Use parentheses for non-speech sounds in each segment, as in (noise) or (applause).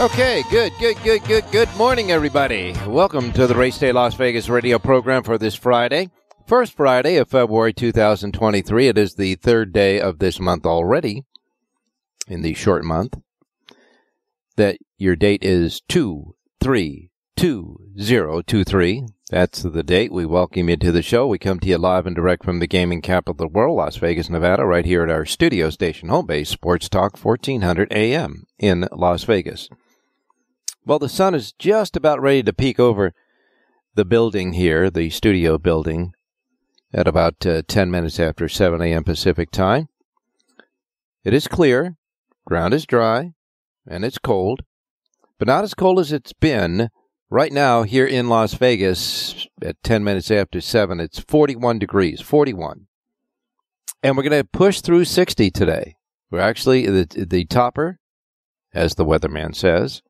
Okay, good, good, good, good, good morning, everybody. Welcome to the Race Day Las Vegas radio program for this Friday. First Friday of February 2023. It is the third day of this month already, in the short month. That your date is 2 3 2023. That's the date. We welcome you to the show. We come to you live and direct from the gaming capital of the world, Las Vegas, Nevada, right here at our studio station, home base, Sports Talk 1400 AM in Las Vegas. Well, the sun is just about ready to peek over the building here, the studio building, at about uh, 10 minutes after 7 a.m. Pacific time. It is clear, ground is dry, and it's cold, but not as cold as it's been right now here in Las Vegas at 10 minutes after 7. It's 41 degrees, 41. And we're going to push through 60 today. We're actually, the, the topper, as the weatherman says,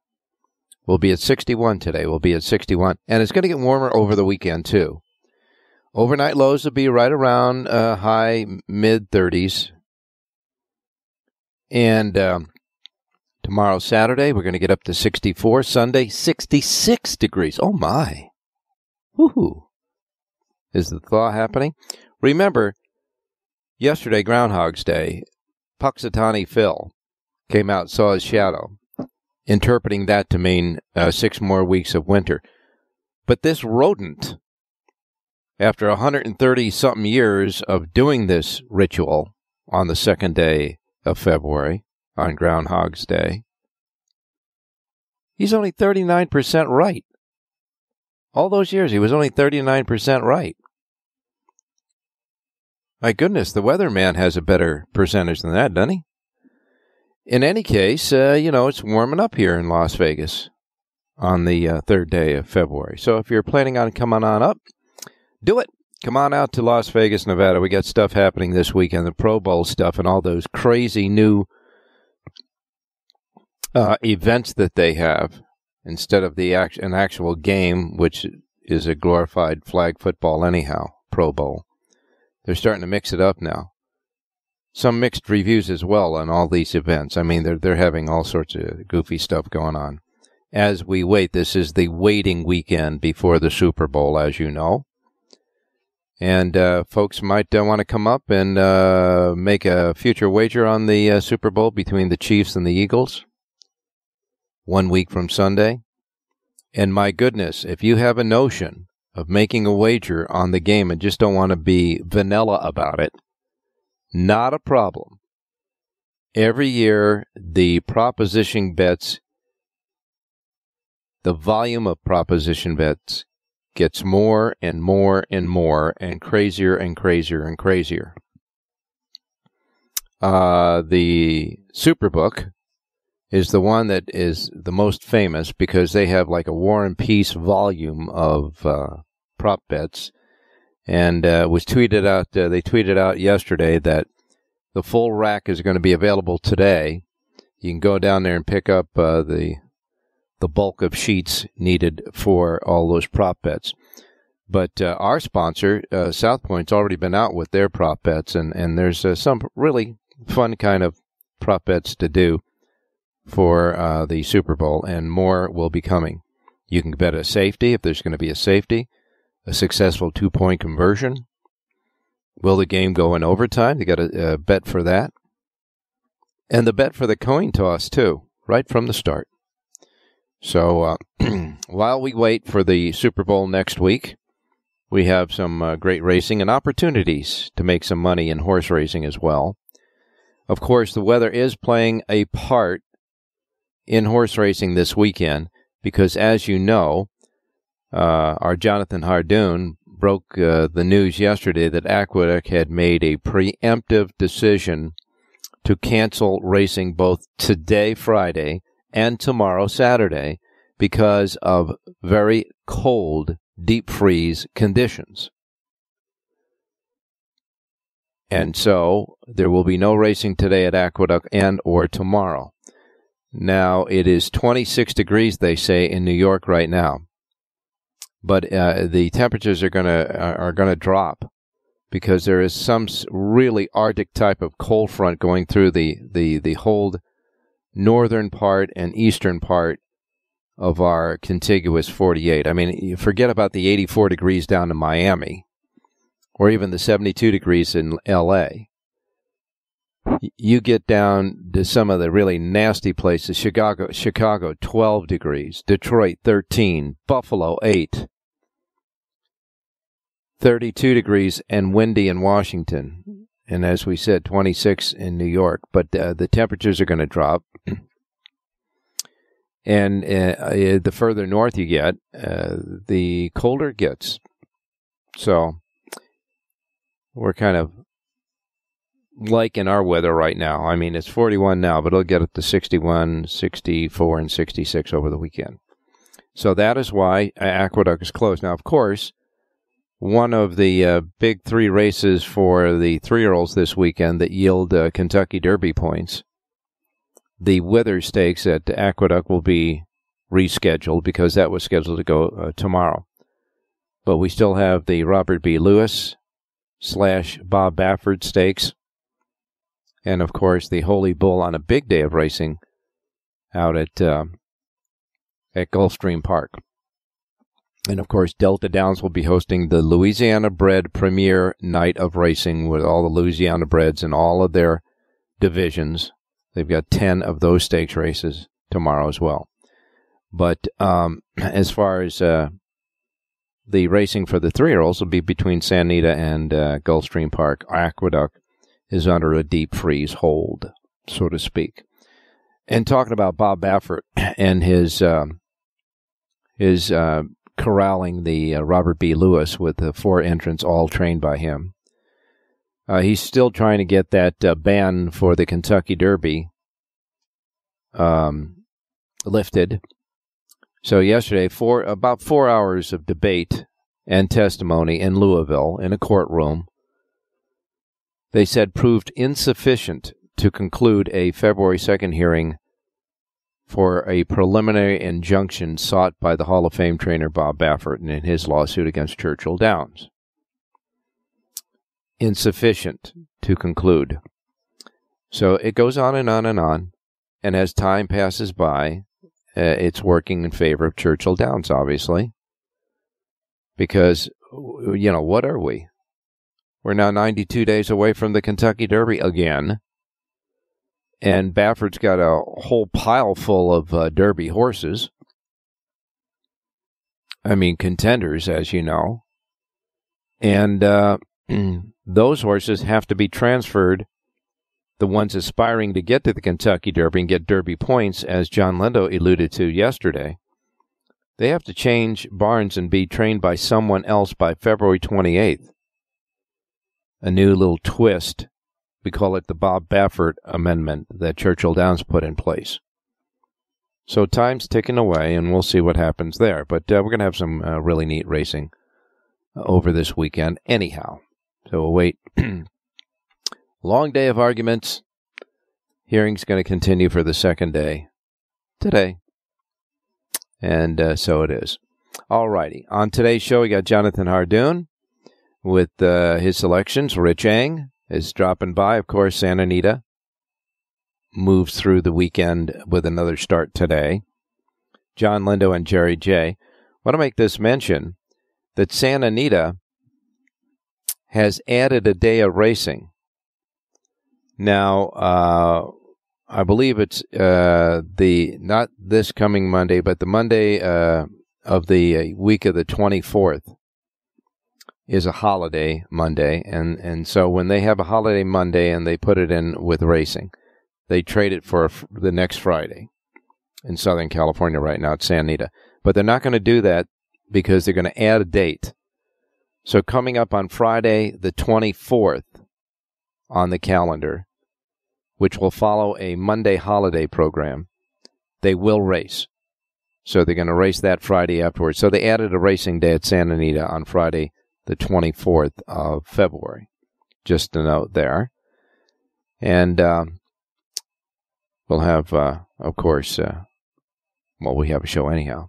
We'll be at 61 today. We'll be at 61. And it's going to get warmer over the weekend, too. Overnight lows will be right around uh, high mid 30s. And um, tomorrow, Saturday, we're going to get up to 64. Sunday, 66 degrees. Oh, my. Woohoo. Is the thaw happening? Remember, yesterday, Groundhog's Day, Punxsutawney Phil came out, saw his shadow interpreting that to mean uh, six more weeks of winter. But this rodent, after 130 something years of doing this ritual on the second day of February, on Groundhog's Day, he's only 39% right. All those years, he was only 39% right. My goodness, the weatherman has a better percentage than that, doesn't he? In any case, uh, you know, it's warming up here in Las Vegas on the uh, third day of February. So if you're planning on coming on up, do it. Come on out to Las Vegas, Nevada. We got stuff happening this weekend, the Pro Bowl stuff, and all those crazy new uh, events that they have instead of the act- an actual game, which is a glorified flag football anyhow. Pro Bowl. They're starting to mix it up now some mixed reviews as well on all these events. I mean, they're they're having all sorts of goofy stuff going on. As we wait, this is the waiting weekend before the Super Bowl, as you know. And uh, folks might uh, want to come up and uh, make a future wager on the uh, Super Bowl between the Chiefs and the Eagles. One week from Sunday. And my goodness, if you have a notion of making a wager on the game and just don't want to be vanilla about it, not a problem. Every year, the proposition bets, the volume of proposition bets gets more and more and more and crazier and crazier and crazier. Uh, the Superbook is the one that is the most famous because they have like a War and Peace volume of uh, prop bets and uh, was tweeted out. Uh, they tweeted out yesterday that the full rack is going to be available today. You can go down there and pick up uh, the the bulk of sheets needed for all those prop bets. But uh, our sponsor, uh, South Point's already been out with their prop bets, and and there's uh, some really fun kind of prop bets to do for the Super Bowl, and more will be coming. You can bet a safety if there's going to be a safety, a successful two point conversion. Will the game go in overtime? You got a, a bet for that, and the bet for the coin toss too, right from the start. So uh, (clears throat) while we wait for the Super Bowl next week, we have some uh, great racing and opportunities to make some money in horse racing as well. Of course, the weather is playing a part in horse racing this weekend because, as you know, uh, our Jonathan Hardoon broke uh, the news yesterday that Aqueduct had made a preemptive decision to cancel racing both today, Friday, and tomorrow, Saturday, because of very cold deep freeze conditions. And so there will be no racing today at Aqueduct and or tomorrow. Now it is 26 degrees they say in New York right now. But uh, the temperatures are going to are going to drop because there is some really arctic type of cold front going through the the the whole northern part and eastern part of our contiguous 48. I mean, forget about the 84 degrees down in Miami or even the 72 degrees in LA. You get down to some of the really nasty places. Chicago, Chicago 12 degrees, Detroit 13, Buffalo 8. 32 degrees and windy in Washington. And as we said, 26 in New York. But uh, the temperatures are going to drop. (clears throat) And uh, uh, the further north you get, uh, the colder it gets. So we're kind of like in our weather right now. I mean, it's 41 now, but it'll get up to 61, 64, and 66 over the weekend. So that is why Aqueduct is closed. Now, of course, one of the uh, big three races for the three year olds this weekend that yield uh, Kentucky Derby points the Withers Stakes at Aqueduct will be rescheduled because that was scheduled to go uh, tomorrow. But we still have the Robert B. Lewis slash Bob Baffert Stakes, and of course the Holy Bull on a big day of racing out at uh, at Gulfstream Park. And of course, Delta Downs will be hosting the Louisiana Bred Premier Night of Racing with all the Louisiana Breds and all of their divisions They've got 10 of those stakes races tomorrow as well. But um, (clears throat) as far as uh, the racing for the three year olds will be between San Anita and uh, Gulfstream Park. Aqueduct is under a deep freeze hold, so to speak. And talking about Bob Baffert (clears throat) and his um, his uh, corralling the uh, Robert B. Lewis with the four entrants all trained by him. Uh, he's still trying to get that uh, ban for the Kentucky Derby um, lifted. So yesterday, for about four hours of debate and testimony in Louisville in a courtroom, they said proved insufficient to conclude a February 2nd hearing for a preliminary injunction sought by the Hall of Fame trainer Bob Baffert in his lawsuit against Churchill Downs insufficient to conclude. So it goes on and on and on. And as time passes by, uh, it's working in favor of Churchill Downs, obviously. Because, you know, what are we? We're now 92 days away from the Kentucky Derby again. And Baffert's got a whole pile full of uh, Derby horses. I mean, contenders, as you know. And uh, (clears throat) those horses have to be transferred. The ones aspiring to get to the Kentucky Derby and get Derby points, as John Lindo alluded to yesterday, they have to change barns and be trained by someone else by February 28th. A new little twist. We call it the Bob Baffert Amendment that Churchill Downs put in place. So time's ticking away, and we'll see what happens there. But uh, we're going to have some uh, really neat racing over this weekend, anyhow. So we'll wait. (clears throat) Long day of arguments. Hearing's going to continue for the second day today. And uh, so it is. All righty. On today's show, we got Jonathan Hardoon with uh, his selections. Rich Eng is dropping by. Of course, Santa Anita moves through the weekend with another start today. John Lindo and Jerry J. Want to make this mention that Santa Anita has added a day of racing. Now, uh, I believe it's uh, the not this coming Monday, but the Monday uh, of the uh, week of the 24th is a holiday Monday, and and so when they have a holiday Monday and they put it in with racing, they trade it for the next Friday in Southern California right now at San Anita. But they're not going to do that because they're going to add a date. So coming up on Friday the 24th on the calendar, which will follow a Monday holiday program, they will race. So they're going to race that Friday afterwards. So they added a racing day at Santa Anita on Friday, the 24th of February. Just a note there. And um, we'll have, uh, of course, uh, well, we have a show anyhow.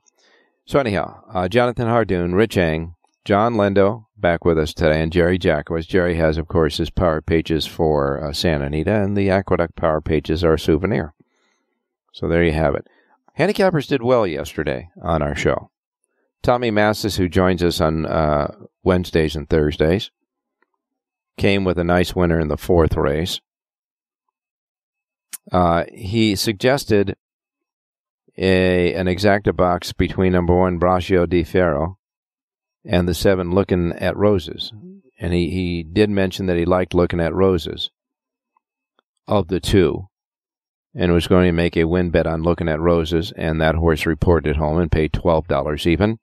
So anyhow, uh, Jonathan Hardoon, Rich Eng, John Lindo back with us today, and Jerry Jackowitz. Jerry has, of course, his power pages for uh, Santa Anita, and the Aqueduct power pages are a souvenir. So there you have it. Handicappers did well yesterday on our show. Tommy Massis, who joins us on uh, Wednesdays and Thursdays, came with a nice winner in the fourth race. Uh, he suggested a an exacta box between number one Braccio di Ferro and the seven looking at roses. And he, he did mention that he liked looking at roses of the two and was going to make a win bet on looking at roses, and that horse reported home and paid twelve dollars even,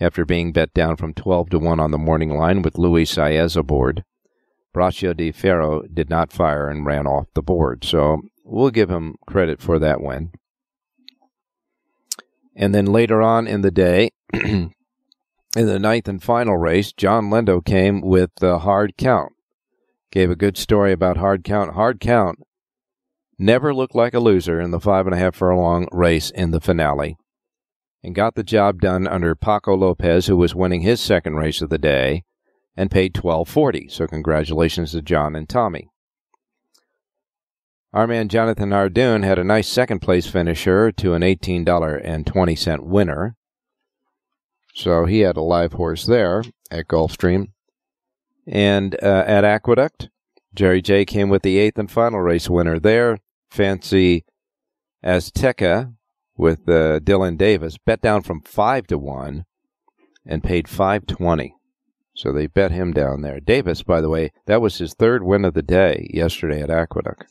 after being bet down from twelve to one on the morning line with Luis Saez aboard. Braccio di Ferro did not fire and ran off the board, so we'll give him credit for that win. And then later on in the day, (clears throat) in the ninth and final race, John Lindo came with the hard count. Gave a good story about hard count. Hard count never looked like a loser in the five and a half furlong race in the finale and got the job done under Paco Lopez, who was winning his second race of the day and paid twelve forty. So congratulations to John and Tommy. Our man Jonathan Hardoon had a nice second place finisher to an eighteen dollar and twenty cent winner. So he had a live horse there at Gulfstream. And uh, at Aqueduct, Jerry J came with the eighth and final race winner there. Fancy Azteca with uh, Dylan Davis bet down from five to one and paid five twenty. So they bet him down there. Davis, by the way, that was his third win of the day yesterday at Aqueduct.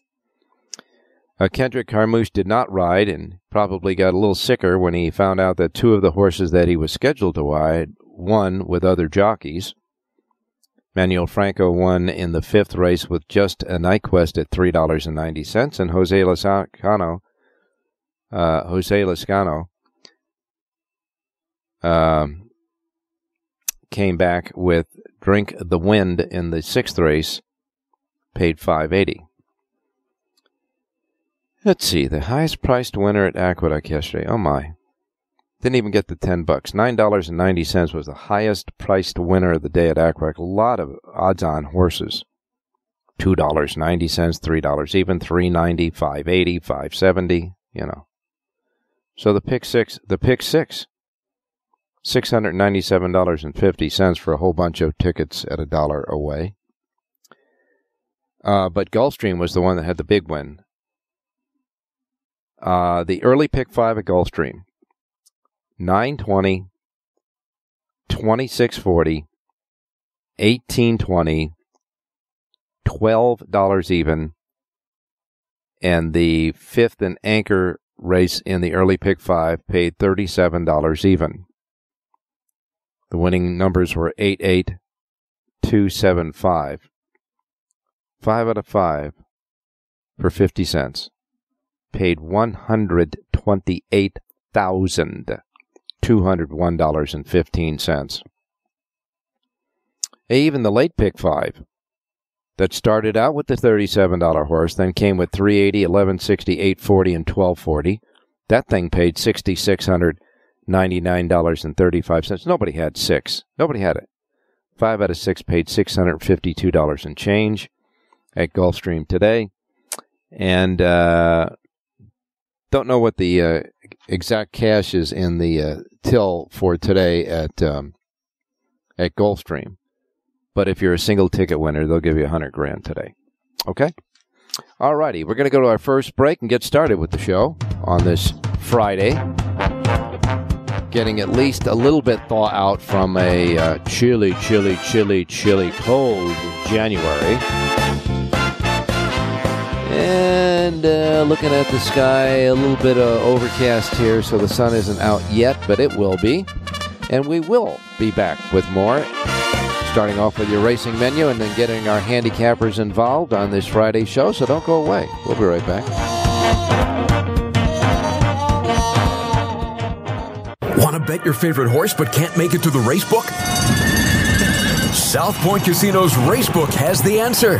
Uh, Kendrick Carmouche did not ride and probably got a little sicker when he found out that two of the horses that he was scheduled to ride won with other jockeys. Manuel Franco won in the fifth race with just a Nyquist at three dollars and Jose Lezcano, uh, Jose Lezcano, um, came back with Drink the Wind in the sixth race, paid five eighty. Let's see, the highest priced winner at Aqueduct yesterday. Oh my. Didn't even get the 10 bucks. $9.90 was the highest priced winner of the day at Aqueduct. A lot of odds on horses. $2.90, $3 even, $3.90, $5.80, $5.70, you know. So the pick six, the pick six, $697.50 for a whole bunch of tickets at a dollar away. Uh, but Gulfstream was the one that had the big win. Uh, the early pick five at Gulfstream 920, 2640, 1820, $12 even, and the fifth and anchor race in the early pick five paid $37 even. The winning numbers were 88275. Five out of five for 50 cents paid one hundred twenty-eight thousand two hundred one dollars and fifteen cents. Even the late pick five that started out with the thirty-seven dollar horse, then came with 380, 1160, 840, and twelve forty. That thing paid sixty six hundred $99.35. Nobody had six. Nobody had it. Five out of six paid $652 and change at Gulfstream today. And uh, don't know what the uh, exact cash is in the uh, till for today at um, at Gulfstream. But if you're a single ticket winner, they'll give you a hundred grand today. Okay. All righty, we're going to go to our first break and get started with the show on this Friday. Getting at least a little bit thaw out from a uh, chilly, chilly, chilly, chilly, cold January. And uh, looking at the sky, a little bit of overcast here, so the sun isn't out yet, but it will be. And we will be back with more starting off with your racing menu and then getting our handicappers involved on this Friday show. So don't go away. We'll be right back. Want to bet your favorite horse but can't make it to the race book? South Point Casino's Racebook has the answer.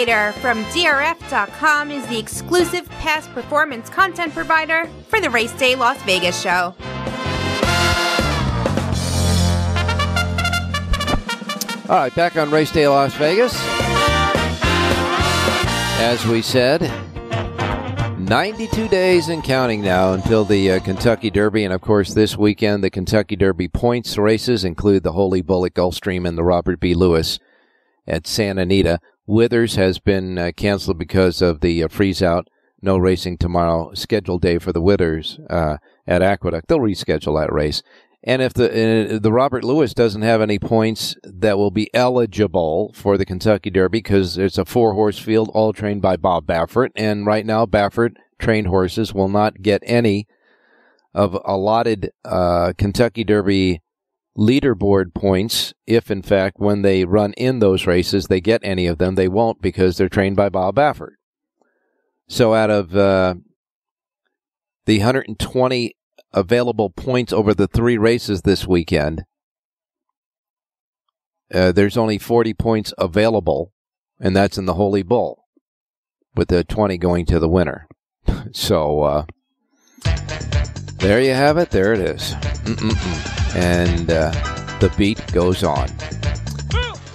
From DRF.com is the exclusive past performance content provider for the Race Day Las Vegas show. All right, back on Race Day Las Vegas. As we said, 92 days and counting now until the uh, Kentucky Derby. And of course, this weekend, the Kentucky Derby points races include the Holy Bull at Gulfstream and the Robert B. Lewis at Santa Anita. Withers has been uh, canceled because of the uh, freeze out. No racing tomorrow. Scheduled day for the Withers uh, at Aqueduct. They'll reschedule that race. And if the uh, the Robert Lewis doesn't have any points that will be eligible for the Kentucky Derby because it's a four horse field, all trained by Bob Baffert, and right now Baffert trained horses will not get any of allotted uh, Kentucky Derby leaderboard points if in fact when they run in those races they get any of them they won't because they're trained by bob baffert. So out of uh, the 120 available points over the three races this weekend uh, there's only 40 points available and that's in the holy bull with the 20 going to the winner. (laughs) So uh, there you have it there it is. Mm-mm-mm and uh, the beat goes on.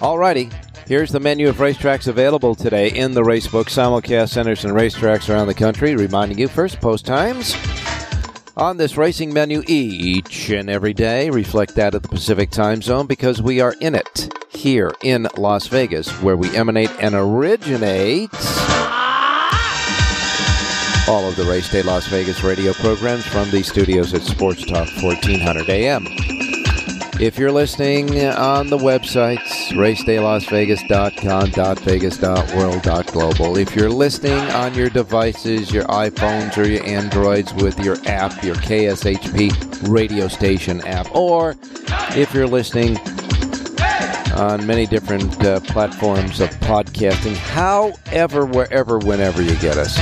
Alrighty, here's the menu of racetracks available today in the Racebook simulcast centers and racetracks around the country. Reminding you first post times on this racing menu each and every day. Reflect that of the Pacific time zone because we are in it here in Las Vegas, where we emanate and originate all of the Race Day Las Vegas radio programs from the studios at Sports Talk 1400 AM. If you're listening on the websites, racedaylasvegas.com, .vegas, .world. If you're listening on your devices, your iPhones or your Androids with your app, your KSHP radio station app, or if you're listening on many different uh, platforms of podcasting, however, wherever, whenever you get us.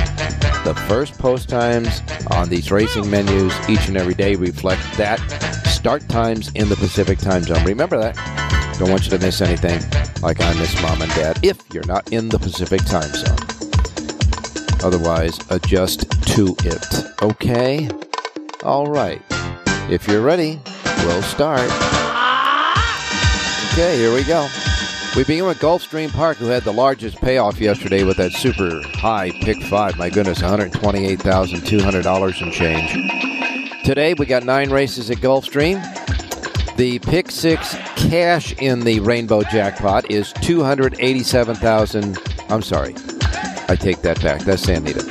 The first post times on these racing menus each and every day reflect that start times in the Pacific time zone. Remember that. Don't want you to miss anything like I miss mom and dad if you're not in the Pacific time zone. Otherwise, adjust to it. Okay? All right. If you're ready, we'll start. Okay, here we go. We begin with Gulfstream Park, who had the largest payoff yesterday with that super high pick five. My goodness, $128,200 and change. Today we got nine races at Gulfstream. The pick six cash in the rainbow jackpot is two hundred eighty-seven thousand. I'm sorry, I take that back. That's Sanita.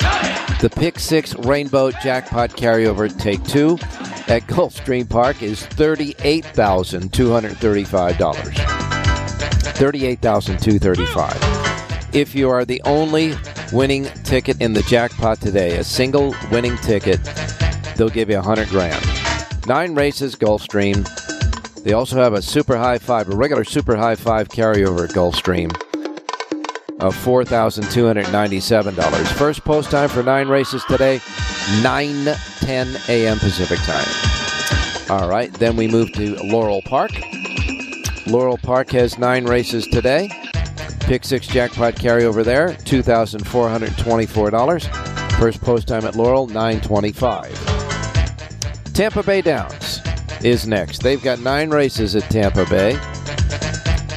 The pick six rainbow jackpot carryover take two at Gulfstream Park is thirty-eight thousand two hundred thirty-five dollars. Thirty-eight thousand two thirty-five. If you are the only winning ticket in the jackpot today, a single winning ticket, they'll give you a hundred grand. Nine races, Gulfstream. They also have a super high five, a regular super high five carryover at Gulfstream of four thousand two hundred ninety-seven dollars. First post time for nine races today, nine ten a.m. Pacific time. All right, then we move to Laurel Park. Laurel Park has nine races today. Pick six jackpot carryover there, two thousand four hundred twenty-four dollars. First post time at Laurel, nine twenty-five. Tampa Bay Downs is next. They've got nine races at Tampa Bay.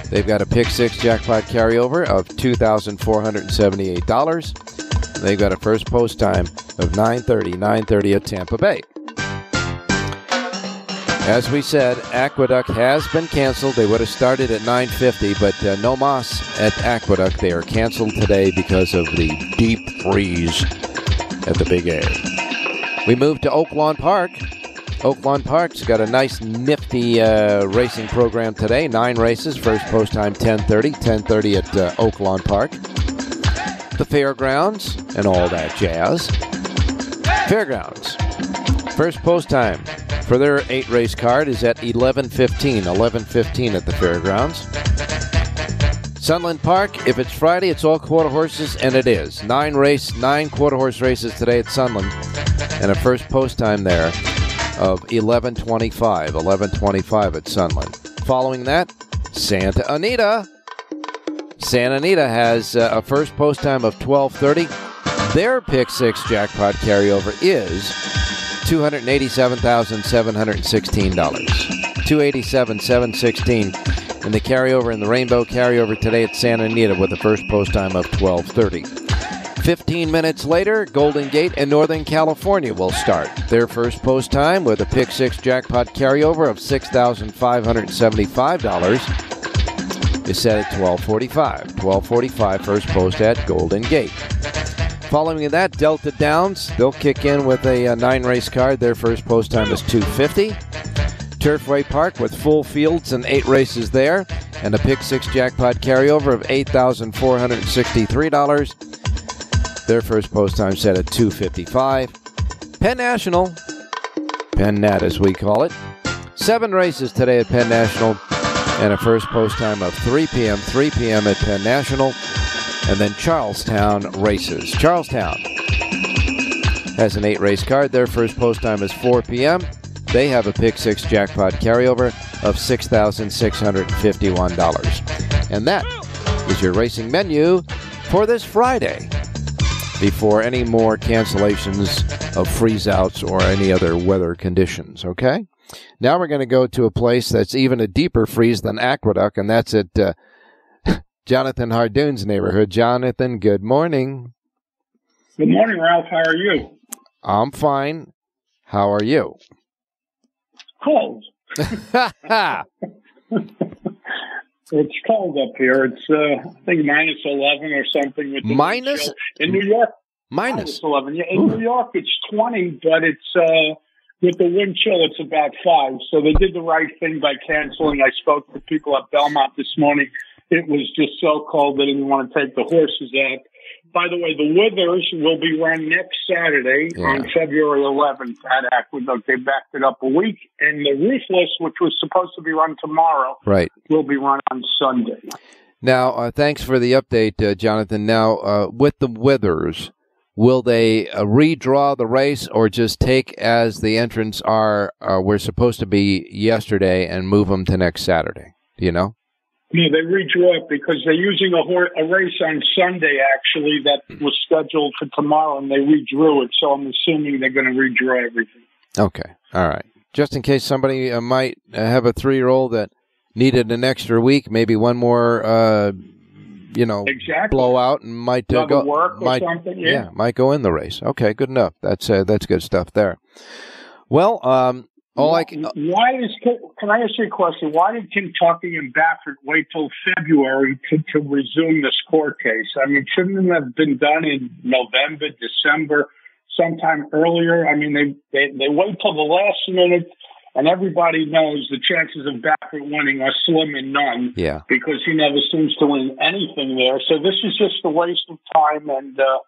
They've got a pick six jackpot carryover of $2,478. They've got a first post time of 9:30, 9:30 at Tampa Bay. As we said, Aqueduct has been canceled. They would have started at 9:50, but uh, no moss at Aqueduct. They are canceled today because of the deep freeze at the Big A. We move to Oaklawn Park. Oaklawn Park's got a nice, nifty uh, racing program today. Nine races. First post time 10:30. 10:30 at uh, Oaklawn Park. The fairgrounds and all that jazz. Fairgrounds. First post time for their eight race card is at 11:15. 11:15 at the fairgrounds. Sunland Park. If it's Friday, it's all quarter horses, and it is nine race, nine quarter horse races today at Sunland, and a first post time there of 11:25. 11:25 at Sunland. Following that, Santa Anita. Santa Anita has uh, a first post time of 12:30. Their pick six jackpot carryover is two hundred eighty-seven thousand seven hundred sixteen dollars. Two eighty-seven seven sixteen, and the carryover in the rainbow carryover today at Santa Anita with a first post time of twelve thirty. 15 minutes later, Golden Gate and Northern California will start. Their first post time with a pick six jackpot carryover of $6,575 is set at 1245. 1245 first post at Golden Gate. Following that, Delta Downs, they'll kick in with a, uh nine race card. Their first post time is 250. Turfway Park with full fields and eight races there, and a pick six jackpot carryover of $8,463. Their first post time set at 255. Penn National, Penn Nat as we call it. Seven races today at Penn National, and a first post time of 3 p.m. 3 p.m. at Penn National, and then Charles Town races. Charles Town has an eight race card. Their first post time is 4 p.m. They have a pick six jackpot carryover of $6,651. And that is your racing menu for this Friday before any more cancellations of freeze outs or any other weather conditions. Okay? Now we're going to go to a place that's even a deeper freeze than Aqueduct, and that's at uh, Jonathan Hardoon's neighborhood. Jonathan, good morning. Good morning, Ralph. How are you? I'm fine. How are you? Cold. (laughs) (laughs) It's cold up here. It's uh, I think minus eleven or something. With the wind Minus- in New York, eleven. Yeah, in New York it's twenty, but it's uh, with the wind chill it's about five. So they did the right thing by canceling. I spoke to people at Belmont this morning. It was just so cold they didn't want to take the horses out. By the way, the Withers will be run next Saturday Yeah. on February 11th at Aqueduct. They backed it up a week, and the Ruthless, which was supposed to be run tomorrow, Right. will be run on Sunday. Now, uh, thanks for the update, uh, Jonathan. Now, uh, with the Withers, will they uh, redraw the race or just take as the entrants are uh, were supposed to be yesterday and move them to next Saturday? Do you know? No, they redrew it because they're using a, hor- a race on Sunday, actually, that was scheduled for tomorrow, and they redrew it. So I'm assuming they're going to redraw everything. Okay. All right. Just in case somebody uh, might have a three year old that needed an extra week, maybe one more, uh, you know, Exactly. blowout and might uh, go work or might, something, yeah. might go in the race. Okay, good enough. That's uh, that's good stuff there. Well, um, all I can. Why is can I ask you a question? Why did Kentucky and Baffert wait till February to, to resume this court case? I mean, shouldn't it have been done in November, December, sometime earlier? I mean, they they, they wait till the last minute, and everybody knows the chances of Baffert winning are slim and none. Yeah, because he never seems to win anything there. So this is just a waste of time and. uh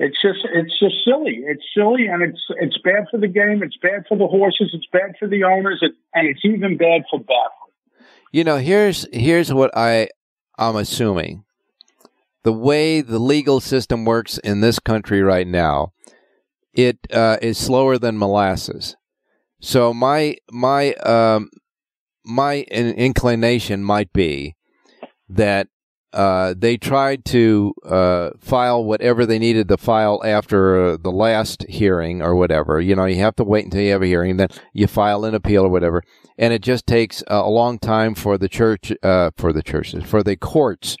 it's just it's just silly. It's silly, and it's it's bad for the game. It's bad for the horses. It's bad for the owners, and it's even bad for Baffert. You know, here's here's what I I'm assuming. The way the legal system works in this country right now, it uh, is slower than molasses. So my my um, my inclination might be that uh, they tried to uh, file whatever they needed to file after uh, the last hearing or whatever. You know, you have to wait until you have a hearing, then you file an appeal or whatever, and it just takes a long time for the church, uh, for the churches, for the courts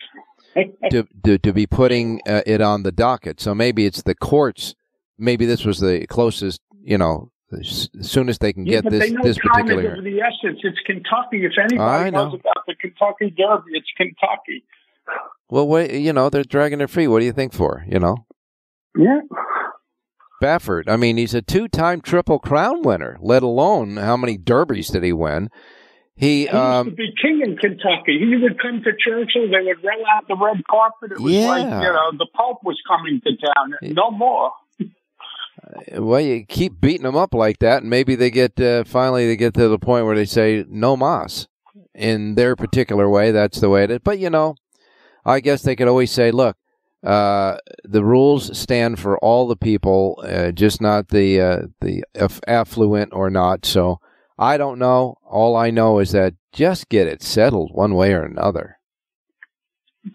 to, (laughs) to, to be putting uh, it on the docket. So maybe it's the courts. Maybe this was the closest, you know, as soon as they can yeah, get this this particular. Is the essence. It's Kentucky. If anybody knows about the Kentucky Derby, it's Kentucky. Well, what you know, they're dragging their feet. What do you think for? You know. Yeah. Baffert. I mean, he's a two-time Triple Crown winner. Let alone how many derbies did he win? He, he um, used to be king in Kentucky. He would come to Churchill. They would roll out the red carpet. It was yeah. like you know the Pope was coming to town. No more. well, you keep beating them up like that, and maybe they get uh, finally they get to the point where they say no mas. In their particular way, that's the way it is. But you know, I guess they could always say, look, uh, the rules stand for all the people, uh, just not the uh, the affluent or not. So I don't know. All I know is that just get it settled one way or another.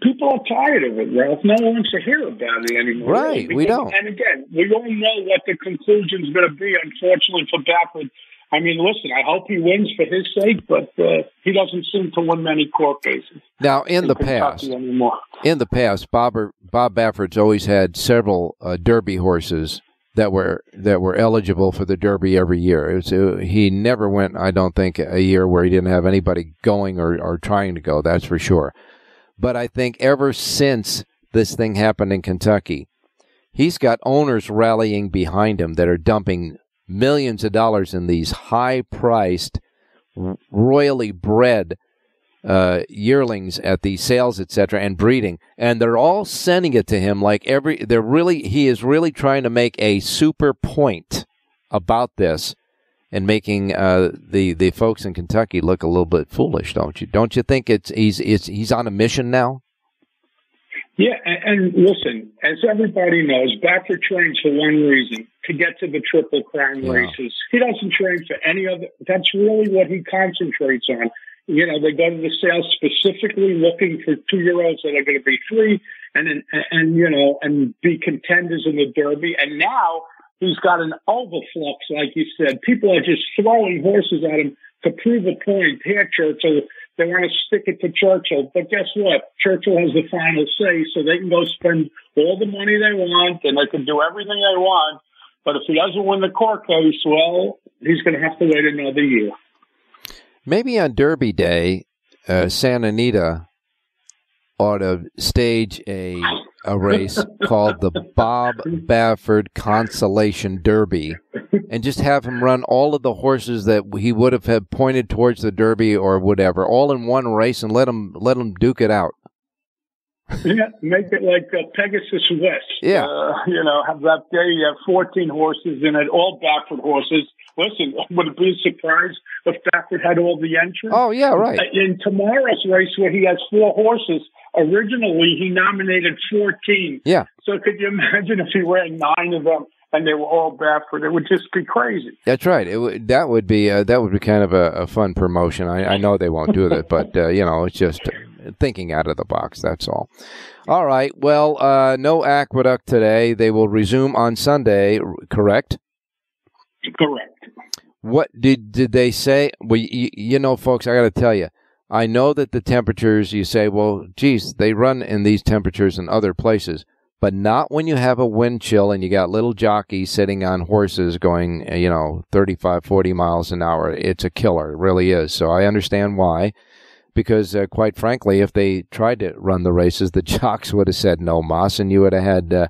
People are tired of it, Ralph. No one wants to hear about it anymore. Right, because, we don't. And again, we all know what the conclusion is going to be. Unfortunately for Baffert, I mean, listen, I hope he wins for his sake, but uh, he doesn't seem to win many court cases. Now, in, in the past, anymore. in the past, Bob Bob Baffert's always had several uh, Derby horses that were that were eligible for the Derby every year. Was, uh, he never went, I don't think, a year where he didn't have anybody going or, or trying to go. That's for sure. But I think ever since this thing happened in Kentucky, he's got owners rallying behind him that are dumping millions of dollars in these high priced, royally bred uh, yearlings at the sales, etc., and breeding, and they're all sending it to him like every. They're really he is really trying to make a super point about this, and making uh, the the folks in Kentucky look a little bit foolish, don't you? Don't you think it's he's it's, he's on a mission now? Yeah, and, listen, as everybody knows, Baffert trains for one reason to get to the Triple Crown yeah. races. He doesn't train for any other. That's really what he concentrates on. You know, they go to the sales specifically looking for two year olds that are going to be free and, and, and, you know, and be contenders in the Derby. And now he's got an overflux, like you said. People are just throwing horses at him to prove a point. Here, Churchill, they want to stick it to Churchill. But guess what? Churchill has the final say, so they can go spend all the money they want and they can do everything they want. But if he doesn't win the court case, well, he's going to have to wait another year. Maybe on Derby Day, uh, Santa Anita ought to stage a a race (laughs) called the Bob Baffert Consolation Derby, and just have him run all of the horses that he would have had pointed towards the Derby or whatever, all in one race, and let him let him duke it out. Yeah, make it like uh, Pegasus West. Yeah, uh, you know, have that day you have fourteen horses in it, all Baffert horses. Listen, (laughs) would it be a surprise if Baffert had all the entrants? Oh yeah, right. In tomorrow's race, where he has four horses, originally he nominated 14. Yeah. So could you (laughs) imagine if he ran nine of them and they were all Baffert? It would just be crazy. That's right. It would, that would be uh, that would be kind of a, a fun promotion. I, I, know they won't do that, but uh, you know, it's just thinking out of the box. That's all. All right. Well, uh, no aqueduct today. They will resume on Sunday. Correct. Correct. What did did they say? Well, you, you know, folks, I got to tell you I know that the temperatures, you say, well, geez, they run in these temperatures in other places. but not when you have a wind chill and you got little jockeys sitting on horses going, you know, 35, 40 miles an hour. It's a killer. It really is. So I understand why. Because, uh, quite frankly, if they tried to run the races, the (laughs) jocks would have said no, Moss, and you would have had uh,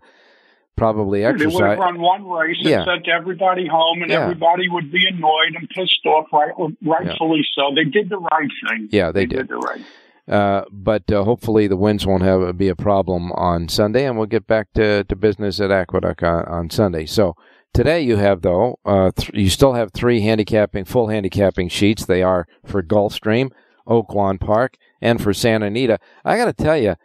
probably exercise. They would have run one race and Yeah. sent everybody home, and Yeah. everybody would be annoyed and pissed off, right, rightfully so. They did the right thing. Yeah, they did did. the right. Uh, but uh, hopefully the winds won't have be a problem on Sunday, and we'll get back to, to business at Aqueduct on, on Sunday. So today you have though uh, th- you still have three handicapping full handicapping sheets. They are for Gulfstream, Oaklawn Park, and for Santa Anita. I got to tell you.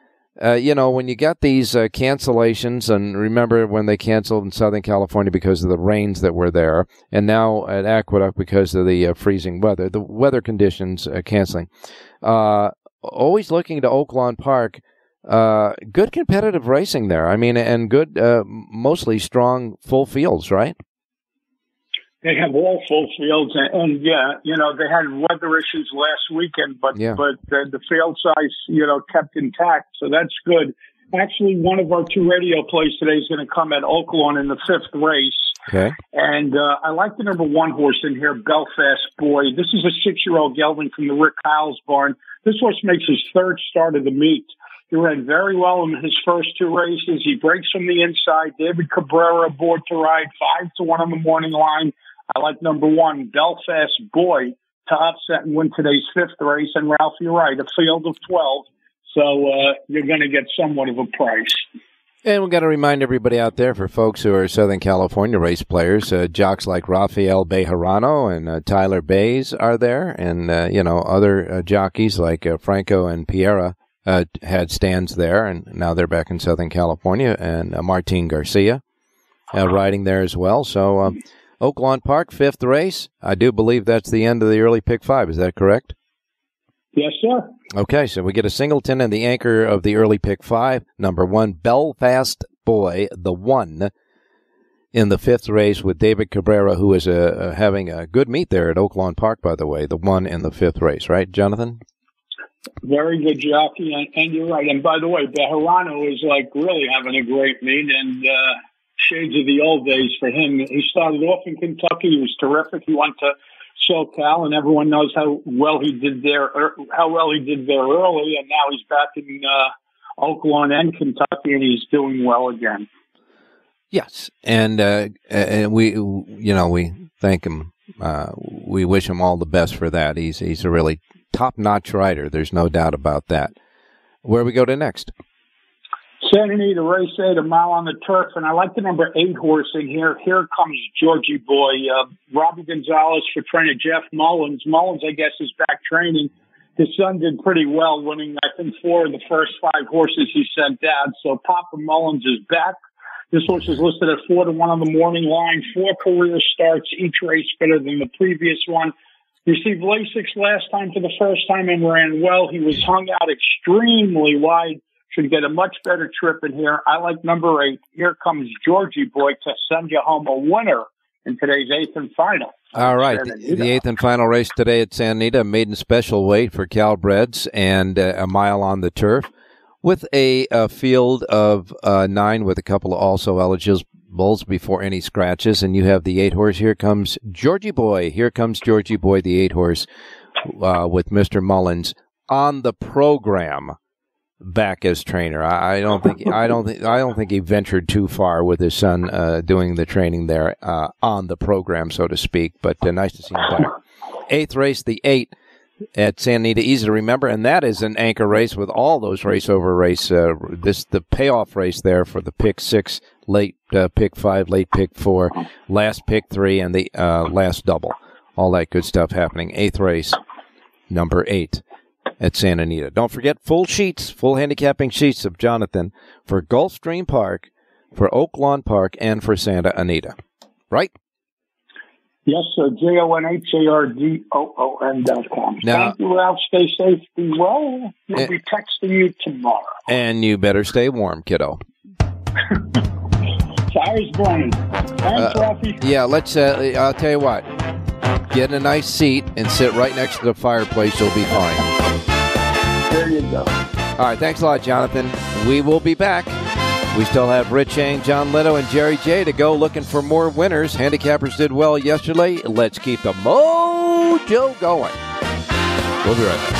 Uh, you know, when you got these uh, cancellations, and remember when they canceled in Southern California because of the rains that were there, and now at Aqueduct because of the uh, freezing weather, the weather conditions uh, canceling. Uh, always looking to Oaklawn Park. Uh, good competitive racing there. I mean, and good, mostly strong full fields, right? They have all full fields, and, and yeah, you know they had weather issues last weekend, but Yeah. but the, the field size, you know, kept intact, so that's good. Actually, one of our two radio plays today is going to come at Oaklawn in the fifth race. Okay. And uh, I like the number one horse in here, Belfast Boy. This is a six-year-old gelding from the Rick Howells barn. This horse makes his third start of the meet. He ran very well in his first two races. He breaks from the inside. David Cabrera aboard to ride five to one on the morning line. I like number one, Belfast Boy, to upset and win today's fifth race. And Ralph, you're right, a field of 12. So uh, you're going to get somewhat of a price. And we've got to remind everybody out there, for folks who are Southern California race players, uh, jocks like Rafael Bejarano and uh, Tyler Baze are there, and uh, you know other uh, jockeys like uh, Franco and Piera uh, had stands there, and now they're back in Southern California, and uh, Martin Garcia uh, riding there as well. So um, Oaklawn Park, fifth race. I do believe that's the end of the early pick five. Is that correct? Yes, sir. Okay, so we get a singleton and the anchor of the early pick five. Number one, Belfast Boy, the one in the fifth race with David Cabrera, who is uh, uh, having a good meet there at Oaklawn Park, by the way. The one in the fifth race, right, Jonathan? Very good jockey, and, and you're right. And by the way, Bejarano is like really having a great meet, and uh, shades of the old days for him. He started off in Kentucky. He was terrific. He went to SoCal, and everyone knows how well he did there. er, How well he did there early, and now he's back in uh, Oaklawn and Kentucky, and he's doing well again. Yes, and uh, and we, you know, we thank him. Uh, we wish him all the best for that. He's he's a really top notch rider. There's no doubt about that. Where we go to next? Santa Anita race eight, a mile on the turf, and I like the number eight horse in here. Here comes Georgie Boy, uh, Robbie Gonzalez for trainer Jeff Mullins. Mullins, I guess, is back training. His son did pretty well, winning I think four of the first five horses he sent out. So Papa Mullins is back. This horse is listed at four to one on the morning line. Four career starts, each race better than the previous one. Received Lasix last time for the first time and ran well. He was hung out extremely wide. Should get a much better trip in here. I like number eight. Here comes Georgie Boy to send you home a winner in today's eighth and final. All right, the, the eighth and final race today at Santa Anita, maiden special weight for Calbreds and uh, a mile on the turf, with a, a field of uh, nine with a couple of also eligibles before any scratches. And you have the eight horse. Here comes Georgie Boy. Here comes Georgie Boy, the eight horse, uh, with Mister Mullins on the program. Back as trainer, I, I don't think I don't think I don't think he ventured too far with his son uh, doing the training there uh, on the program, so to speak. But uh, nice to see him back. Eighth race, the eight at San Anita, easy to remember, and that is an anchor race with all those race over race. Uh, this the payoff race there for the pick six, late uh, pick five, late pick four, last pick three, and the uh, last double. All that good stuff happening. Eighth race, number eight at Santa Anita. Don't forget full sheets, full handicapping sheets of Jonathan for Gulfstream Park, for Oaklawn Park, and for Santa Anita. Right? Yes, sir. J O N H A R D O O N dot com. Now- Thank you, Ralph. Stay safe. Be well. We'll Eh. be texting you tomorrow. And you better stay warm, kiddo. (laughs) Burning. Thanks, Ralphie. Yeah, let's. Uh, I'll tell you what. Get in a nice seat and sit right next to the fireplace. You'll be fine. There you go. All right. Thanks a lot, Jonathan. We will be back We still have Rich Eng, John Lindo, and Jerry J to go looking for more winners. Handicappers did well yesterday. Let's keep the mojo going. We'll be right back.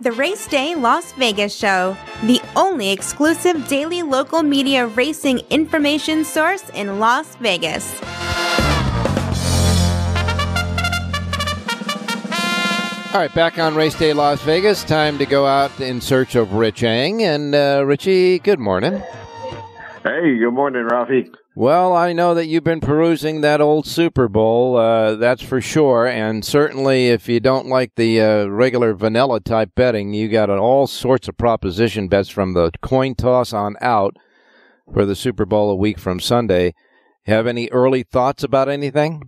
The Race Day Las Vegas Show, the only exclusive daily local media racing information source in Las Vegas. All right, back on Race Day Las Vegas. Time to go out in search of Rich Eng. And uh, Richie, good morning. Hey, good morning, Rafi. Well, I know that you've been perusing that old Super Bowl, uh, that's for sure. And certainly, if you don't like the uh, regular vanilla type betting, you got all sorts of proposition bets from the coin toss on out for the Super Bowl a week from Sunday. Have any early thoughts about anything?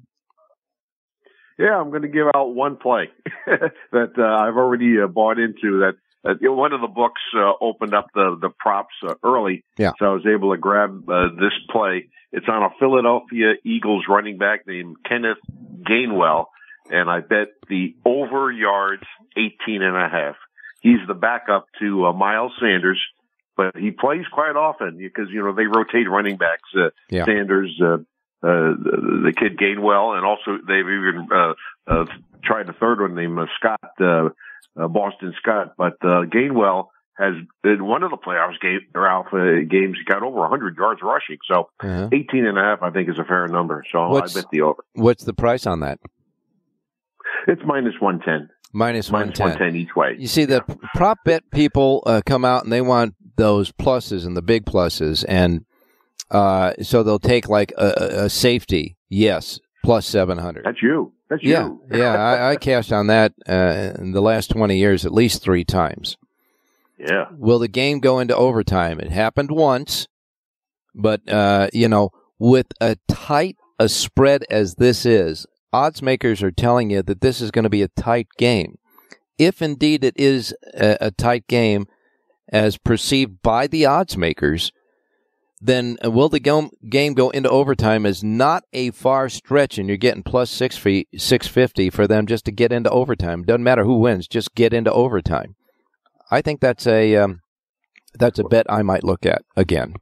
Yeah, I'm going to give out one play (laughs) that uh, I've already uh, bought into. That uh, one of the books uh, opened up the the props uh, early, yeah. so I was able to grab uh, this play. It's on a Philadelphia Eagles running back named Kenneth Gainwell, and I bet the over yards 18 and a half. He's the backup to uh, Miles Sanders, but he plays quite often because you know they rotate running backs. Uh, yeah. Sanders, uh, uh, the, the kid Gainwell, and also they've even uh, uh, tried a third one named uh, Scott, uh, Boston Scott. But uh, Gainwell has in one of the playoffs game or alpha games he got over 100 yards rushing. So Uh-huh. 18 and a half, I think, is a fair number. So What's- I bet the over. What's the price on that? It's minus 110. Minus Minus 110. 110 each way. You see, the prop bet people uh, come out and they want those pluses and the big pluses, and uh, so they'll take like a, a- a safety, yes, plus seven hundred. That's you. That's Yeah, you. yeah, I, I (laughs) cashed on that uh, in the last twenty years at least three times. Yeah. Will the game go into overtime? It happened once, but uh, you know, with a tight a spread as this is, odds makers are telling you that this is going to be a tight game. If indeed it is a, a tight game, as perceived by the odds makers, then will the game go into overtime? Is not a far stretch, and you're getting plus six feet, six fifty for them just to get into overtime. Doesn't matter who wins, just get into overtime. I think that's a um, that's a bet I might look at again.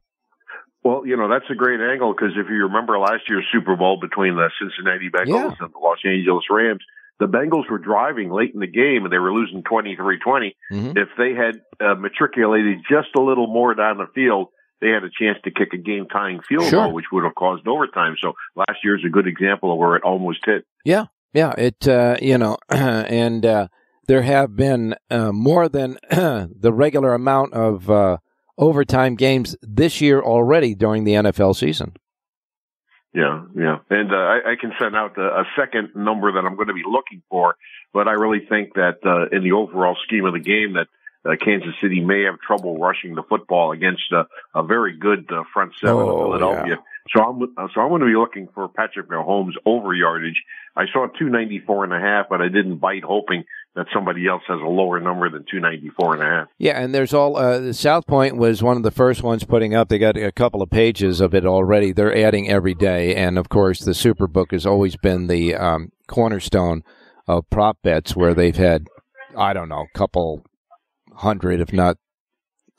Well, you know, that's a great angle because if you remember last year's Super Bowl between the Cincinnati Bengals Yeah. and the Los Angeles Rams, the Bengals were driving late in the game and they were losing 23-20. Mhm. If they had uh, matriculated just a little more down the field, they had a chance to kick a game tying field Sure. goal, which would have caused overtime. So last year's a good example of where it almost hit. Yeah, yeah. It uh, you know, (clears throat) and uh, there have been uh, more than (clears throat) the regular amount of uh, overtime games this year already during the NFL season. Yeah, yeah. And uh, I, I can send out the, a second number that I'm going to be looking for, but I really think that uh, in the overall scheme of the game that uh, Kansas City may have trouble rushing the football against uh, a very good uh, front seven Oh, of Philadelphia. So I'm uh, so I'm going to be looking for Patrick Mahomes over yardage. I saw 294 and a half, but I didn't bite hoping that somebody else has a lower number than 294 and a half. Yeah, and there's all uh, South Point was one of the first ones putting up. They got a couple of pages of it already. They're adding every day, and of course, the Superbook has always been the um, cornerstone of prop bets, where they've had I don't know, a couple hundred, if not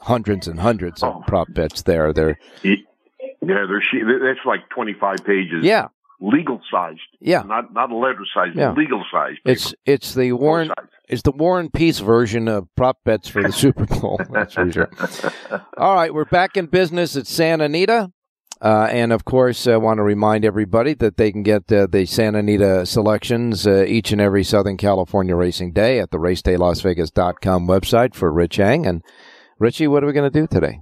hundreds and hundreds of oh. prop bets there. They're Yeah, there's she. That's like 25 pages. yeah, legal sized. Yeah. Not not letter sized, Yeah. legal sized. It's it's the Warren it's the War and Peace version of prop bets for the (laughs) Super Bowl. That's for sure. (laughs) All right, we're back in business at Santa Anita. Uh, and of course, I want to remind everybody that they can get uh, the Santa Anita selections uh, each and every Southern California racing day at the racedaylasvegas.com website for Rich Eng. And Richie, what are we going to do today?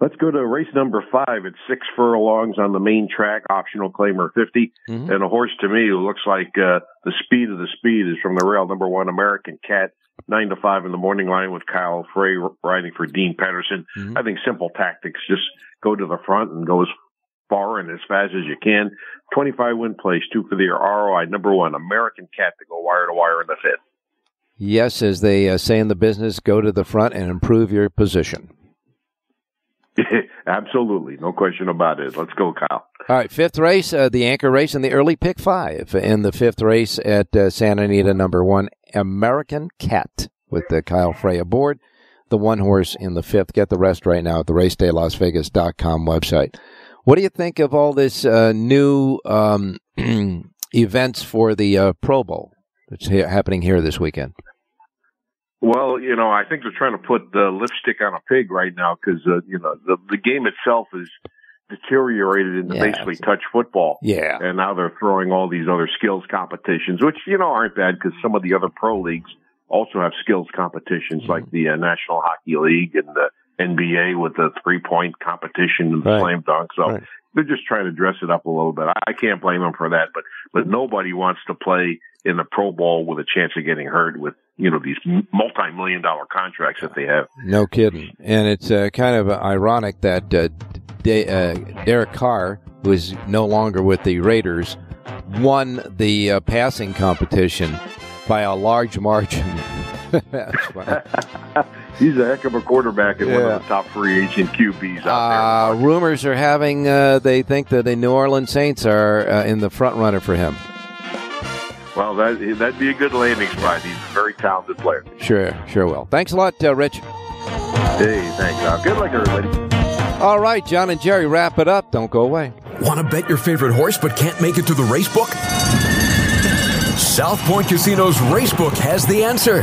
Let's go to race number five. It's six furlongs on the main track, optional claimer 50. Mhm. And a horse to me who looks like uh, the speed of the speed is from the rail, number one, American Cat, nine to five in the morning line with Kyle Frey riding for Dean Pederson. Mhm. I think simple tactics. Just go to the front and go as far and as fast as you can. 25 win place, two for the ROI. Number one, American Cat to go wire to wire in the fifth. Yes, as they uh, say in the business, go to the front and improve your position. (laughs) Absolutely. No question about it. Let's go, Kyle. All right, fifth race, uh, the anchor race in the early pick five. In the fifth race at uh, Santa Anita, number one, American Cat with uh, Kyle Frey aboard. The one horse in the fifth. Get the rest right now at the racedaylasvegas.com website. What do you think of all this uh, new um, (clears throat) events for the uh, Pro Bowl that's ha- happening here this weekend? Well, you know, I think they're trying to put the lipstick on a pig right now because, uh, you know, the, the game itself is deteriorated into Yeah, basically it's- touch football. Yeah. And now they're throwing all these other skills competitions, which, you know, aren't bad because some of the other pro leagues also have skills competitions Mm-hmm. like the uh, National Hockey League and the NBA with the three point competition and the Right. slam dunk. So Right. they're just trying to dress it up a little bit. I, I can't blame them for that, but, but nobody wants to play in the Pro Bowl with a chance of getting hurt with, you know, these multi million dollar contracts that they have. No kidding. And it's uh, kind of ironic that uh, De- uh, Derek Carr, who is no longer with the Raiders, won the uh, passing competition by a large margin. (laughs) (laughs) He's a heck of a quarterback and one of the top free agent QBs Uh, out there. rumors are having uh, they think that the New Orleans Saints are uh, in the front runner for him. Well, that that'd be a good landing spot. He's a very talented player. Sure, sure will. Thanks a lot, uh, Rich. Hey, thanks. Uh, good luck, everybody. All right, John and Jerry, wrap it up. Don't go away. Want to bet your favorite horse but can't make it to the race book? South Point Casino's Racebook has the answer.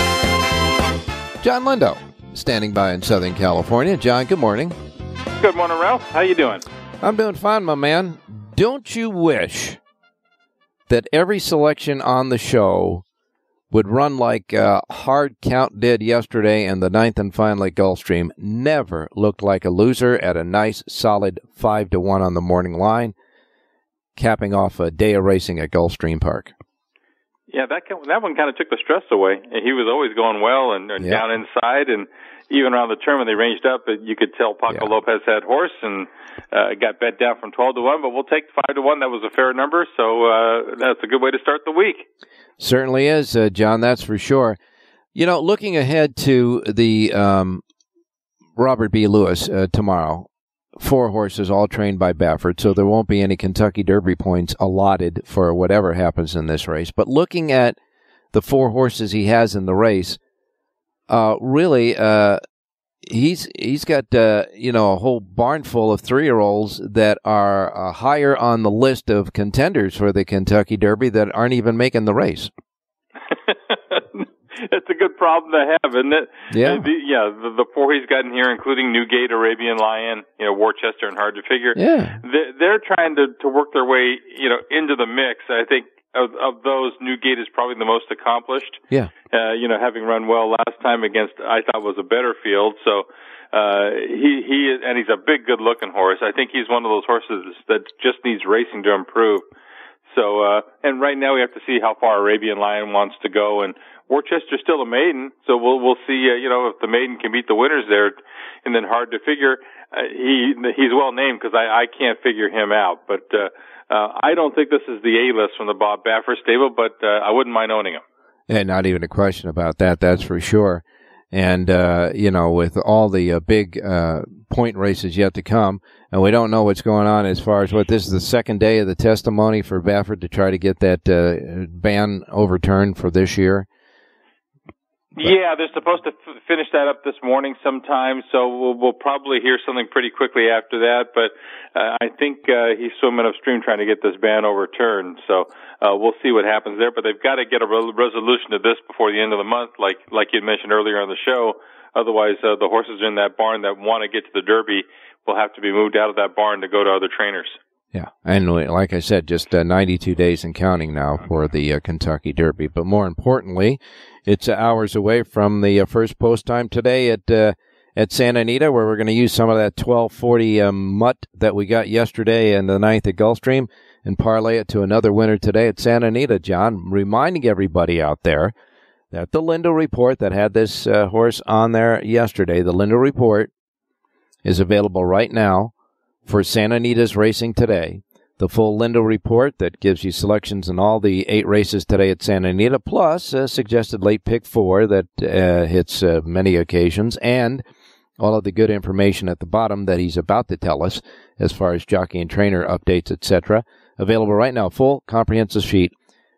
John Lindo, standing by in Southern California. John, good morning. Good morning, Ralph. How you doing? I'm doing fine, my man. Don't you wish that every selection on the show would run like uh, Hard Count did yesterday and the ninth and final at Gulfstream? Never looked like a loser at a nice, solid five to one on the morning line, capping off a day of racing at Gulfstream Park. Yeah, that that one kind of took the stress away. He was always going well and, and Yeah. down inside, and even around the turn when they ranged up, you could tell Paco Yeah. Lopez had horse and uh, got bet down from twelve to one. But we'll take five to one. That was a fair number, so uh, that's a good way to start the week. Certainly is, uh, John. That's for sure. You know, looking ahead to the um, Robert B. Lewis uh, tomorrow, four horses all trained by Baffert, so there won't be any Kentucky Derby points allotted for whatever happens in this race. But looking at the four horses he has in the race, uh, really, uh, he's he's got uh, you know a whole barn full of three year olds that are uh, higher on the list of contenders for the Kentucky Derby that aren't even making the race. It's a good problem to have, isn't it? Yeah. Uh, the, yeah. The, the four he's gotten here, including Newgate, Arabian Lion, you know, Worcester, and Hard to Figure. Yeah. They're, they're trying to to work their way, you know, into the mix. I think of, of those, Newgate is probably the most accomplished. Yeah. Uh, you know, having run well last time against, I thought was a better field. So, uh, he, he, and he's a big, good looking horse. I think he's one of those horses that just needs racing to improve. So, uh, and right now we have to see how far Arabian Lion wants to go and Worcester's still a maiden. So we'll, we'll see, uh, you know, if the maiden can beat the winners there and then hard to figure. Uh, he, he's well named because I, I can't figure him out, but, uh, uh, I don't think this is the A list from the Bob Baffert stable, but uh, I wouldn't mind owning him. And not even a question about that. That's for sure. And uh, you know, with all the uh, big uh, point races yet to come, and we don't know what's going on as far as what this is the second day of the testimony for Baffert to try to get that uh, ban overturned for this year. Yeah, they're supposed to f- finish that up this morning sometime, so we'll, we'll probably hear something pretty quickly after that. But uh, I think uh, he's swimming upstream trying to get this ban overturned. So uh, we'll see what happens there. But they've got to get a re- resolution to this before the end of the month, like like you mentioned earlier on the show. Otherwise, uh, the horses in that barn that want to get to the Derby will have to be moved out of that barn to go to other trainers. Yeah, and like I said, just uh, 92 days and counting now for the uh, Kentucky Derby. But more importantly, it's hours away from the uh, first post time today at uh, at Santa Anita, where we're going to use some of that 1240 um, mutt that we got yesterday in the ninth at Gulfstream and parlay it to another winner today at Santa Anita. John, reminding everybody out there that the Lindo report that had this uh, horse on there yesterday, the Lindo report, is available right now for Santa Anita's racing today. The full Lindo report that gives you selections in all the eight races today at Santa Anita, plus a suggested late pick four that uh, hits uh, many occasions, and all of the good information at the bottom that he's about to tell us as far as jockey and trainer updates, etc. Available right now, full comprehensive sheet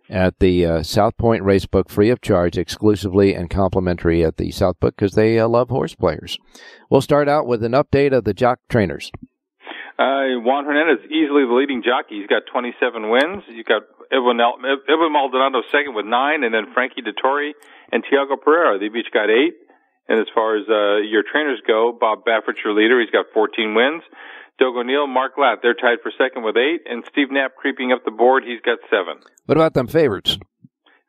at the uh, South Point Racebook, free of charge, exclusively and complimentary at the South Book because they uh, love horse players. We'll start out with an update of the jock trainers. Uh, Juan Hernandez is easily the leading jockey. He's got 27 wins. You've got Edwin, Edwin Maldonado second with nine, and then Frankie Dettori and Tiago Pereira. They've each got eight. And as far as uh, your trainers go, Bob Baffert's your leader. He's got 14 wins. Doug O'Neill, Mark Glatt, they're tied for second with eight. And Steve Knapp creeping up the board. He's got seven. What about them favorites?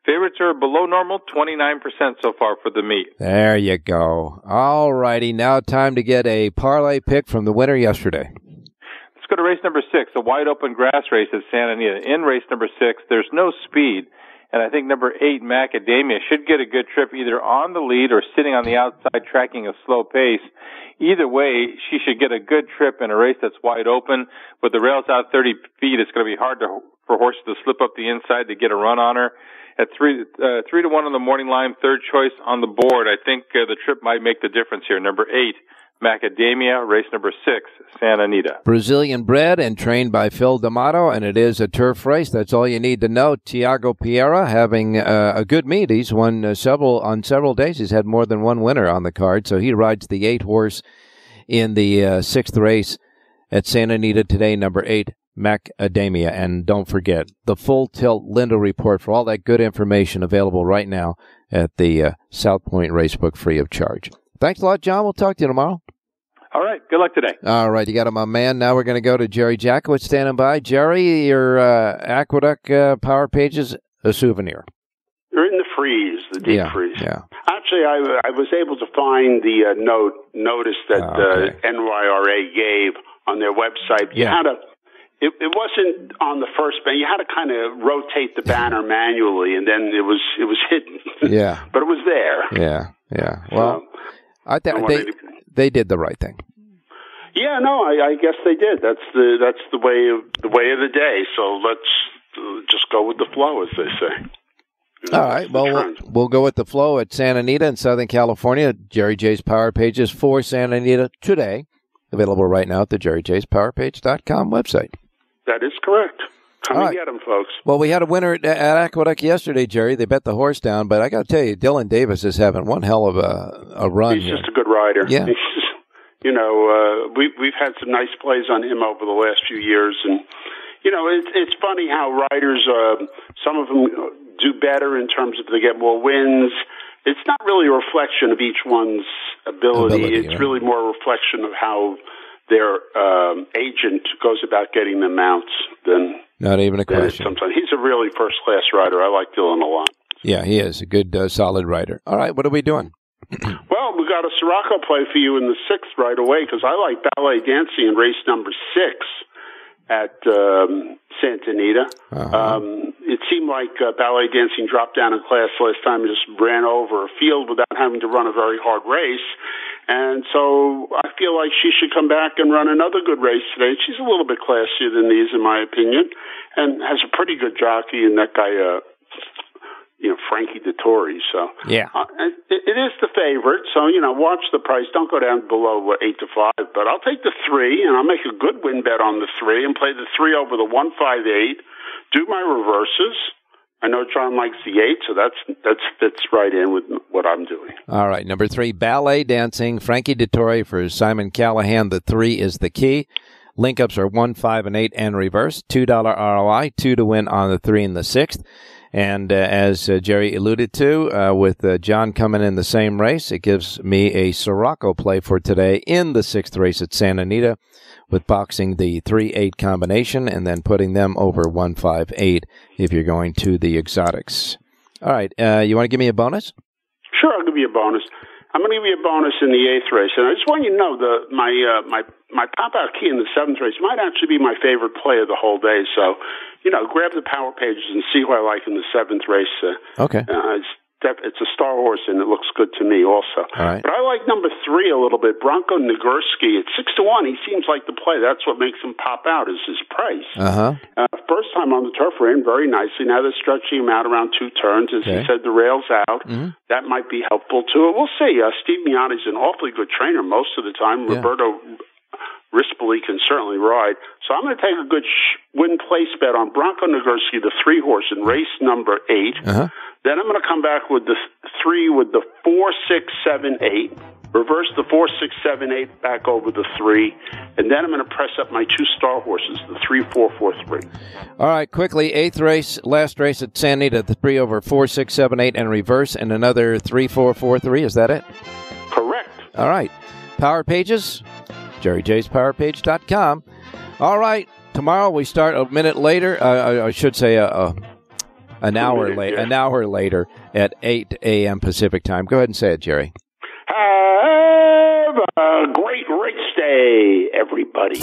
Favorites are below normal, 29% so far for the meet. There you go. All righty. Now time to get a parlay pick from the winner yesterday. Let's go to race number six, a wide open grass race at Santa Anita. In race number six, there's no speed. And I think number eight, Macadamia, should get a good trip either on the lead or sitting on the outside tracking a slow pace. Either way, she should get a good trip in a race that's wide open. With the rails out 30 feet, it's going to be hard to, for horses to slip up the inside to get a run on her. At three, uh, three to one on the morning line, third choice on the board. I think uh, the trip might make the difference here. Number eight, Macadamia, race number six, Santa Anita. Brazilian bred and trained by Phil D'Amato, and it is a turf race. That's all you need to know. Tiago Pereira having uh, a good meet. He's won uh, several on several days. He's had more than one winner on the card, so he rides the eight horse in the uh, sixth race at Santa Anita today. Number eight, Macadamia, and don't forget the full tilt Lindo report for all that good information available right now at the uh, South Point Racebook, free of charge. Thanks a lot, John. We'll talk to you tomorrow. All right. Good luck today. All right. You got him, my man. Now we're going to go to Jerry Jackowitz standing by. Jerry, your uh, Aqueduct uh, Power Pages, a souvenir. You're in the freeze, the deep yeah, freeze. Yeah. Actually, I, I was able to find the uh, note notice that Oh, okay. uh, NYRA gave on their website. You Yeah. had to. It, it wasn't on the first banner. You had to kind of rotate the banner (laughs) manually, and then it was it was hidden. Yeah. (laughs) but it was there. Yeah. Yeah. Well, So, I think they, they did the right thing. yeah, no, I, I guess they did. That's the that's the way of the way of the day. So let's uh, just go with the flow, as they say. All right. Well, we'll, we'll go with the flow at Santa Anita in Southern California. Jerry J's Power Pages for Santa Anita today. Available right now at the jerryjspowerpage.com website. that is correct. Come All and right. get them, folks. Well, we had a winner at, at Aqueduct yesterday, Jerry. They bet the horse down, but I got to tell you, Dylan Davis is having one hell of a, a run He's here. just a good rider. Yeah. (laughs) He's you know, uh, we we've had some nice plays on him over the last few years, and you know, it's it's funny how riders, uh, some of them do better in terms of they get more wins. it's not really a reflection of each one's ability. Ability, it's right. really more a reflection of how their um, agent goes about getting the mounts than, Not even a question. sometimes. He's a really first class rider. I like Dylan a lot. Yeah, he is a good, uh, solid writer. All right, what are we doing? (clears throat) Well, we got a Sirocco play for you in the sixth right away because I like ballet dancing in race number six at um, Santa Anita. Uh-huh. Um, it seemed like uh, ballet dancing dropped down in class last time and just ran over a field without having to run a very hard race. And so I feel like she should come back and run another good race today. She's a little bit classier than these, in my opinion, and has a pretty good jockey in that guy, uh, you know, Frankie Dettori. So Yeah. uh, it, it is the favorite, so you know, watch the price. Don't go down below what, eight to five, but I'll take the three, and I'll make a good win bet on the three, and play the three over the one five eight. Do my reverses. I know John likes the eight, so that's that's fits right in with what I'm doing. All right, number three, ballet dancing. Frankie Dettori for Simon Callaghan. The three is the key. Link ups are one, five, and eight, and reverse. Two dollar ROI, two to win on the three and the sixth. And uh, as uh, Jerry alluded to, uh, with uh, John coming in the same race, it gives me a Sirocco play for today in the sixth race at Santa Anita, with boxing the three eight combination and then putting them over one five eight if you're going to the exotics. All right, uh, you want to give me a bonus? Sure, I'll give you a bonus. I'm going to give you a bonus in the eighth race, and I just want you to know that my uh, my my pop out key in the seventh race might actually be my favorite play of the whole day. So, you know, grab the power pages and see who I like in the seventh race. Uh, Okay. uh, it's def- it's a star horse, and it looks good to me also. Right. But I like number three a little bit, Bronco Nagurski. At six to one, he seems like the play. That's what makes him pop out is his price. Uh huh. Uh, first time on the turf ran very nicely. Now they're stretching him out around two turns. As Okay. he said, the rail's out. Mhm. That might be helpful too. We'll see. Uh, Steve Miyadi's an awfully good trainer most of the time. Yeah. Roberto Rispoli can certainly ride. So I'm going to take a good sh- win place bet on Bronco Nagurski, the three horse in race number eight. Uh huh. Then I'm going to come back with the three with the four, six, seven, eight. Reverse the four, six, seven, eight back over the three, and then I'm going to press up my two star horses, the three, four, four, three. All right, quickly. Eighth race, last race at San Anita, the three over four, six, seven, eight, and reverse, and another three, four, four, three. Is that it? Correct. All right. Power Pages, jerryjspowerpage.com. All right. Tomorrow we start a minute later. Uh, I, I should say uh, uh, an hour minute, yeah. An hour later at 8 a.m. Pacific time. Go ahead and say it, Jerry. Have a great race day, everybody.